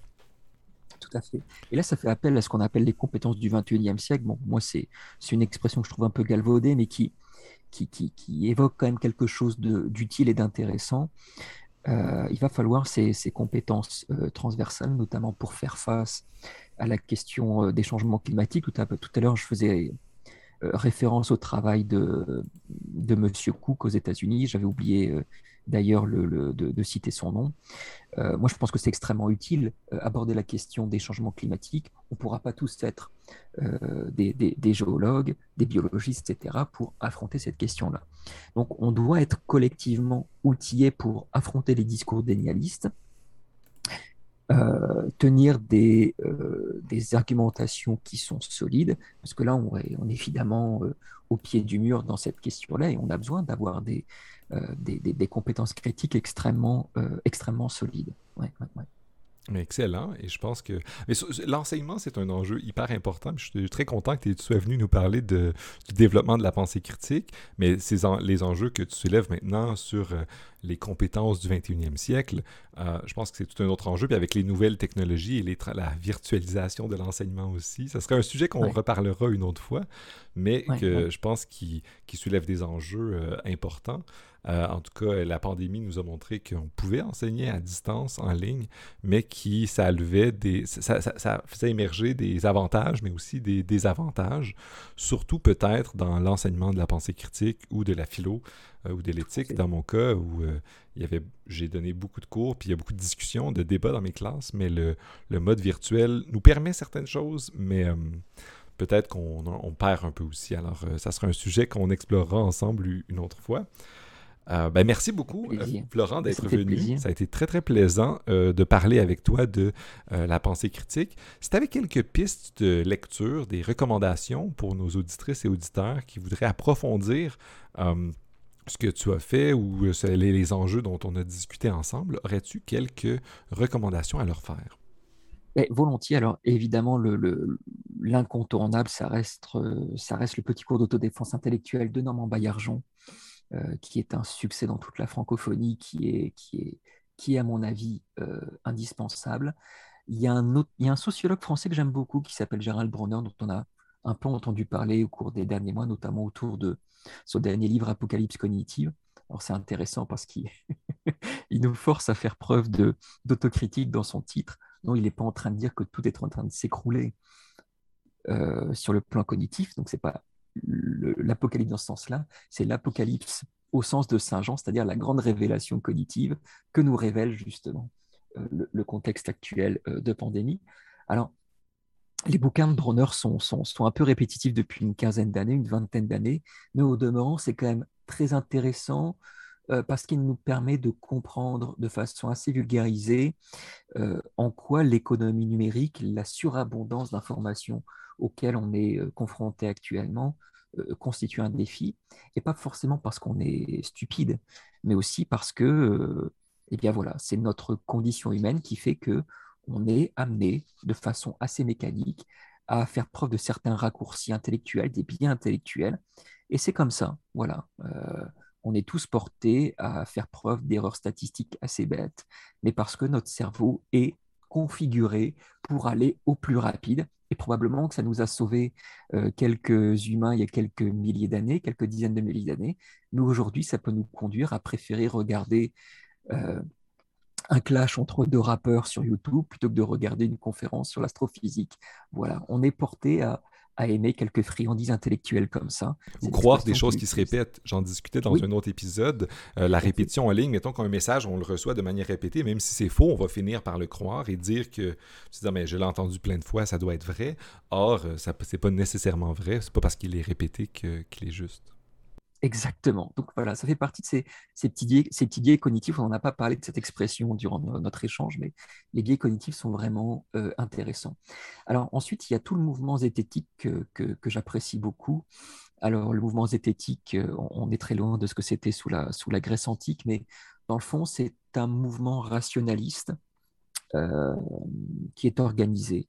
Tout à fait. Et là, ça fait appel à ce qu'on appelle les compétences du 21e siècle. Bon, moi, c'est une expression que je trouve un peu galvaudée, mais qui, qui, qui, évoque quand même quelque chose d'utile et d'intéressant. Euh, il va falloir ces, ces compétences euh, transversales, notamment pour faire face à la question euh, des changements climatiques. Tout à, tout à l'heure, je faisais référence au travail de, de M. Cook aux États-Unis. J'avais oublié d'ailleurs le, de, citer son nom. Euh, moi, je pense que c'est extrêmement utile euh, aborder la question des changements climatiques. On ne pourra pas tous être euh, des, des, géologues, des biologistes, etc., pour affronter cette question-là. Donc, on doit être collectivement outillés pour affronter les discours dénialistes, tenir des, des, argumentations qui sont solides, parce que là, on est, évidemment au pied du mur dans cette question-là, et on a besoin d'avoir des, euh, des, compétences critiques extrêmement, euh, extrêmement solides. Excellent. Et je pense que l'enseignement, c'est un enjeu hyper important. Je suis très content que tu sois venu nous parler de, du développement de la pensée critique, mais les enjeux que tu soulèves maintenant sur euh, les compétences du 21e siècle, je pense que c'est tout un autre enjeu. Puis avec les nouvelles technologies et les la virtualisation de l'enseignement aussi, ça serait un sujet qu'on reparlera une autre fois, mais que je pense qui, qui soulève des enjeux importants. Euh, en tout cas, la pandémie nous a montré qu'on pouvait enseigner à distance, en ligne, mais qui ça des, ça, faisait émerger des avantages, mais aussi des désavantages, surtout peut-être dans l'enseignement de la pensée critique ou de la philo euh, ou de l'éthique, dans mon cas où euh, il y avait, j'ai donné beaucoup de cours, puis il y a beaucoup de discussions, de débats dans mes classes, mais le, mode virtuel nous permet certaines choses, mais peut-être qu'on perd un peu aussi. Alors, ça sera un sujet qu'on explorera ensemble une autre fois. Euh, ben merci beaucoup, euh, Florent, d'être venu. Ça a été très, très plaisant euh, de parler avec toi de la pensée critique. Si tu avais quelques pistes de lecture, des recommandations pour nos auditrices et auditeurs qui voudraient approfondir ce que tu as fait ou les, enjeux dont on a discuté ensemble, aurais-tu quelques recommandations à leur faire? Volontiers. Alors, évidemment, l'incontournable, ça, reste, ça reste le petit cours d'autodéfense intellectuelle de Normand Baillargeon, qui est un succès dans toute la francophonie, qui est, qui est, qui à mon avis euh, indispensable. Il y, a un autre, il y a un sociologue français que j'aime beaucoup qui s'appelle Gérald Bronner, dont on a un peu entendu parler au cours des derniers mois, notamment autour de son dernier livre Apocalypse cognitive. Alors c'est intéressant parce qu'il il nous force à faire preuve d'autocritique dans son titre. Non, il n'est pas en train de dire que tout est en train de s'écrouler euh, sur le plan cognitif. Donc c'est pas l'apocalypse dans ce sens-là, c'est l'apocalypse au sens de Saint Jean, c'est-à-dire la grande révélation cognitive que nous révèle justement euh, le, contexte actuel euh, de pandémie. Alors, les bouquins de Bronner sont, sont, un peu répétitifs depuis une quinzaine d'années, une vingtaine d'années, mais au demeurant, c'est quand même très intéressant parce qu'il nous permet de comprendre de façon assez vulgarisée en quoi l'économie numérique, la surabondance d'informations auxquels on est euh, confronté actuellement euh, constitue un défi, et pas forcément parce qu'on est stupide, mais aussi parce que, euh, eh bien voilà, c'est notre condition humaine qui fait que on est amené de façon assez mécanique à faire preuve de certains raccourcis intellectuels, des biais intellectuels, et c'est comme ça, voilà. On est tous portés à faire preuve d'erreurs statistiques assez bêtes, mais parce que notre cerveau est configuré pour aller au plus rapide et probablement que ça nous a sauvé euh, quelques humains il y a quelques milliers d'années, quelques dizaines de milliers d'années. Nous, aujourd'hui, ça peut nous conduire à préférer regarder euh, un clash entre deux rappeurs sur YouTube plutôt que de regarder une conférence sur l'astrophysique. Voilà, on est porté à, à aimer quelques friandises intellectuelles comme ça. Ou croire des choses qui se répètent. J'en discutais dans un autre épisode. Euh, la répétition en ligne, mettons qu'un message, on le reçoit de manière répétée, même si c'est faux, on va finir par le croire et dire que, se dire, mais je l'ai entendu plein de fois, ça doit être vrai. Or, euh, ça c'est pas nécessairement vrai. C'est pas parce qu'il est répété qu'il est juste. Exactement. Donc voilà, ça fait partie de ces, petits, biais, cognitifs. On n'a pas parlé de cette expression durant notre échange, mais les biais cognitifs sont vraiment euh, intéressants. Alors ensuite, il y a tout le mouvement zététique que, j'apprécie beaucoup. Alors le mouvement zététique, euh, on, est très loin de ce que c'était sous la, sous la Grèce antique, mais dans le fond, c'est un mouvement rationaliste euh, qui est organisé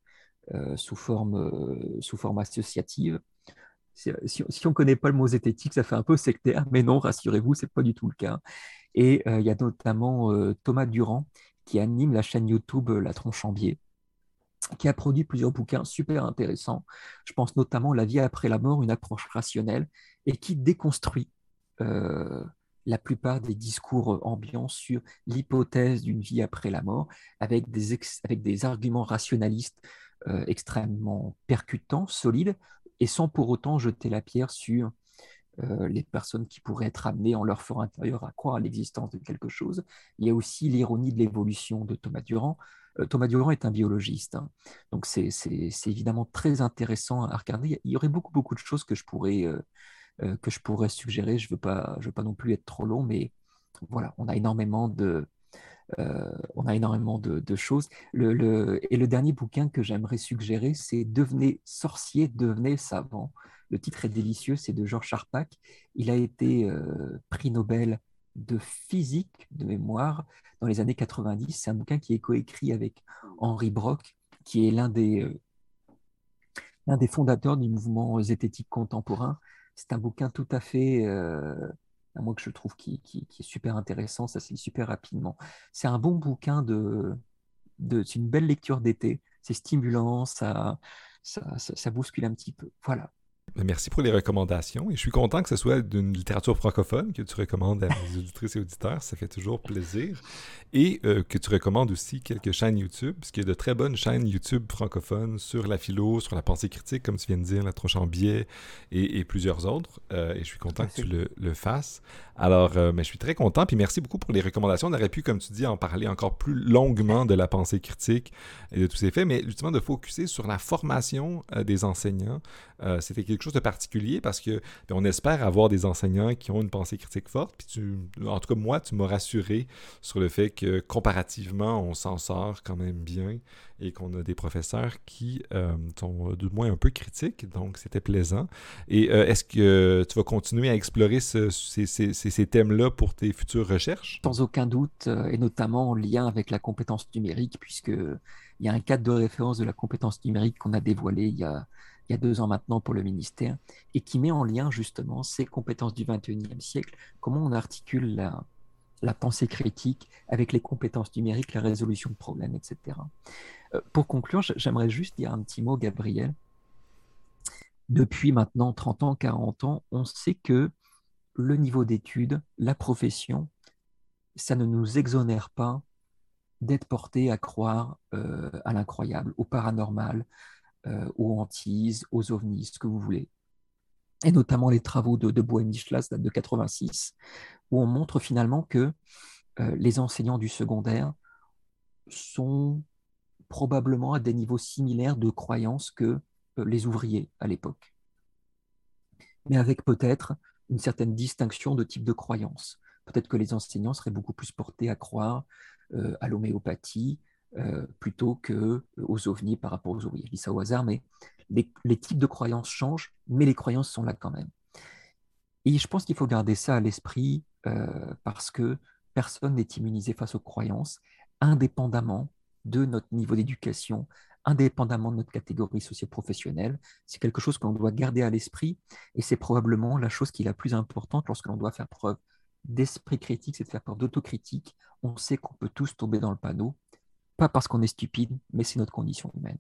sous, forme, sous forme associative si, on ne connaît pas le mot zététique, ça fait un peu sectaire, mais non, rassurez-vous, ce n'est pas du tout le cas. Et euh, il y a notamment euh, Thomas Durand qui anime la chaîne YouTube euh, La Tronche en Biais. qui a produit plusieurs bouquins super intéressants. Je pense notamment La vie après la mort, une approche rationnelle, et qui déconstruit euh, la plupart des discours ambiants sur l'hypothèse d'une vie après la mort, avec des arguments rationalistes euh, extrêmement percutants, solides, et sans pour autant jeter la pierre sur euh, les personnes qui pourraient être amenées en leur fort intérieur à croire à l'existence de quelque chose. Il y a aussi l'ironie de l'évolution de Thomas Durand. Euh, Thomas Durand est un biologiste, hein. donc c'est évidemment très intéressant à regarder. Il y aurait beaucoup, beaucoup de choses que je pourrais, que je pourrais suggérer. Je ne veux, veux pas non plus être trop long, mais voilà, on a énormément de, on a énormément de, choses. Et le dernier bouquin que j'aimerais suggérer, c'est Devenez sorcier, devenez savant. Le titre est délicieux, c'est de Georges Charpak. Il a été euh, prix Nobel de physique de mémoire dans les années 90. C'est un bouquin qui est coécrit avec Henri Brock, qui est l'un des, euh, l'un des fondateurs du mouvement zététique contemporain. C'est un bouquin tout à fait, euh, moi que je trouve qui, est super intéressant, ça se super rapidement. C'est un bon bouquin de, de c'est une belle lecture d'été. C'est stimulant, ça, ça, ça bouscule un petit peu. Voilà. Merci pour les recommandations et je suis content que ce soit d'une littérature francophone que tu recommandes à mes auditrices et auditeurs. Ça fait toujours plaisir. Et euh, que tu recommandes aussi quelques chaînes YouTube, parce qu'il y a de très bonnes chaînes YouTube francophones sur la philo, sur la pensée critique, comme tu viens de dire, la Troche en biais et, plusieurs autres. Euh, et je suis content que tu le, fasses. Alors, euh, mais je suis très content. Puis merci beaucoup pour les recommandations. On aurait pu, comme tu dis, en parler encore plus longuement de la pensée critique et de tous ces faits, mais justement de focuser sur la formation des enseignants. C'était quelque chose de particulier parce que ben, on espère avoir des enseignants qui ont une pensée critique forte. Puis tu, en tout cas, moi, tu m'as rassuré sur le fait que comparativement, on s'en sort quand même bien et qu'on a des professeurs qui euh, sont du moins un peu critiques. Donc, c'était plaisant. Et euh, est-ce que tu vas continuer à explorer ces, ces thèmes-là pour tes futures recherches? Sans aucun doute, euh, et notamment en lien avec la compétence numérique, puisque il y a un cadre de référence de la compétence numérique qu'on a dévoilé il y a il y a deux ans maintenant pour le ministère, et qui met en lien justement ces compétences du 21e siècle, comment on articule la, pensée critique avec les compétences numériques, la résolution de problèmes, etc. Euh, pour conclure, j'aimerais juste dire un petit mot, Gabriel. Depuis maintenant 30 ans, 40 ans, on sait que le niveau d'études, la profession, ça ne nous exonère pas d'être porté à croire euh, à l'incroyable, au paranormal, euh, aux hantises, aux ovnis, ce que vous voulez. Et notamment les travaux de, de Bohem-Michlas datent de 86, où on montre finalement que euh, les enseignants du secondaire sont probablement à des niveaux similaires de croyance que euh, les ouvriers à l'époque. Mais avec peut-être une certaine distinction de type de croyance. Peut-être que les enseignants seraient beaucoup plus portés à croire à l'homéopathie, euh, plutôt que euh, ovnis par rapport aux ouvriers. Je dis ça au hasard, mais les, types de croyances changent, mais les croyances sont là quand même. Et je pense qu'il faut garder ça à l'esprit euh, parce que personne n'est immunisé face aux croyances, indépendamment de notre niveau d'éducation, indépendamment de notre catégorie socio-professionnelle. C'est quelque chose que l'on doit garder à l'esprit et c'est probablement la chose qui est la plus importante lorsque l'on doit faire preuve d'esprit critique, c'est de faire preuve d'autocritique. On sait qu'on peut tous tomber dans le panneau pas parce qu'on est stupide, mais c'est notre condition humaine.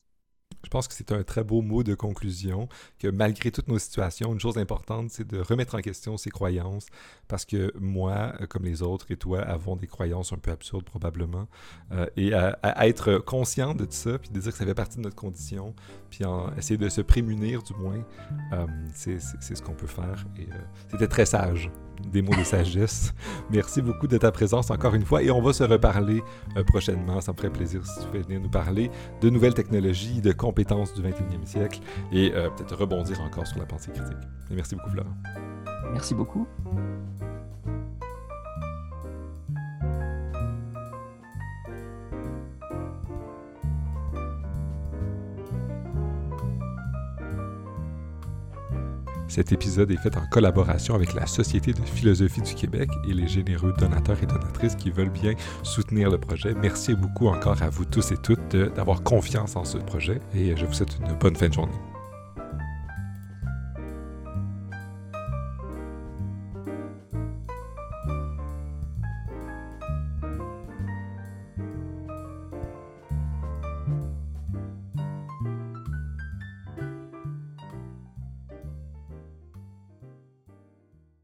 Je pense que c'est un très beau mot de conclusion, que malgré toutes nos situations, une chose importante, c'est de remettre en question ses croyances, parce que moi, euh, comme les autres et toi, avons des croyances un peu absurdes probablement, euh, et à, être conscient de tout ça, puis de dire que ça fait partie de notre condition, puis en, essayer de se prémunir du moins, euh, c'est ce qu'on peut faire. Et c'était très sage des mots de sagesse. Merci beaucoup de ta présence encore une fois et on va se reparler euh, prochainement. Ça me ferait plaisir si tu pouvais venir nous parler de nouvelles technologies, de compétences du 21e siècle et euh, peut-être rebondir encore sur la pensée critique. merci beaucoup, Florent. Merci beaucoup. Cet épisode est fait en collaboration avec la Société de philosophie du Québec et les généreux donateurs et donatrices qui veulent bien soutenir le projet. Merci beaucoup encore à vous tous et toutes d'avoir confiance en ce projet et je vous souhaite une bonne fin de journée.